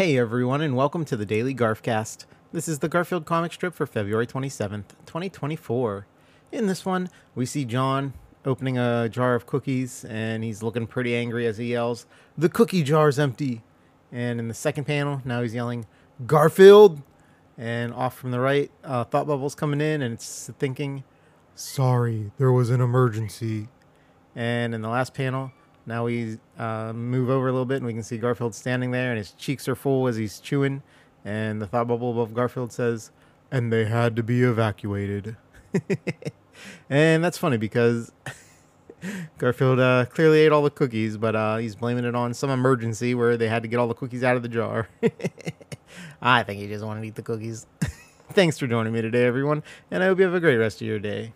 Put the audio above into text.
Hey everyone, and welcome to the Daily Garfcast. This is the Garfield comic strip for February 27th, 2024. In this one, we see Jon opening a jar of cookies, and he's looking pretty angry as he yells, The cookie jar's empty! And in the second panel, now he's yelling, Garfield! And off from the right, uh, Thought Bubble's coming in, and it's thinking, Sorry, there was an emergency. And in the last panel, now we uh, move over a little bit and we can see Garfield standing there and his cheeks are full as he's chewing. And the thought bubble above Garfield says, and they had to be evacuated. and that's funny because Garfield uh, clearly ate all the cookies, but uh, he's blaming it on some emergency where they had to get all the cookies out of the jar. I think he just wanted to eat the cookies. Thanks for joining me today, everyone, and I hope you have a great rest of your day.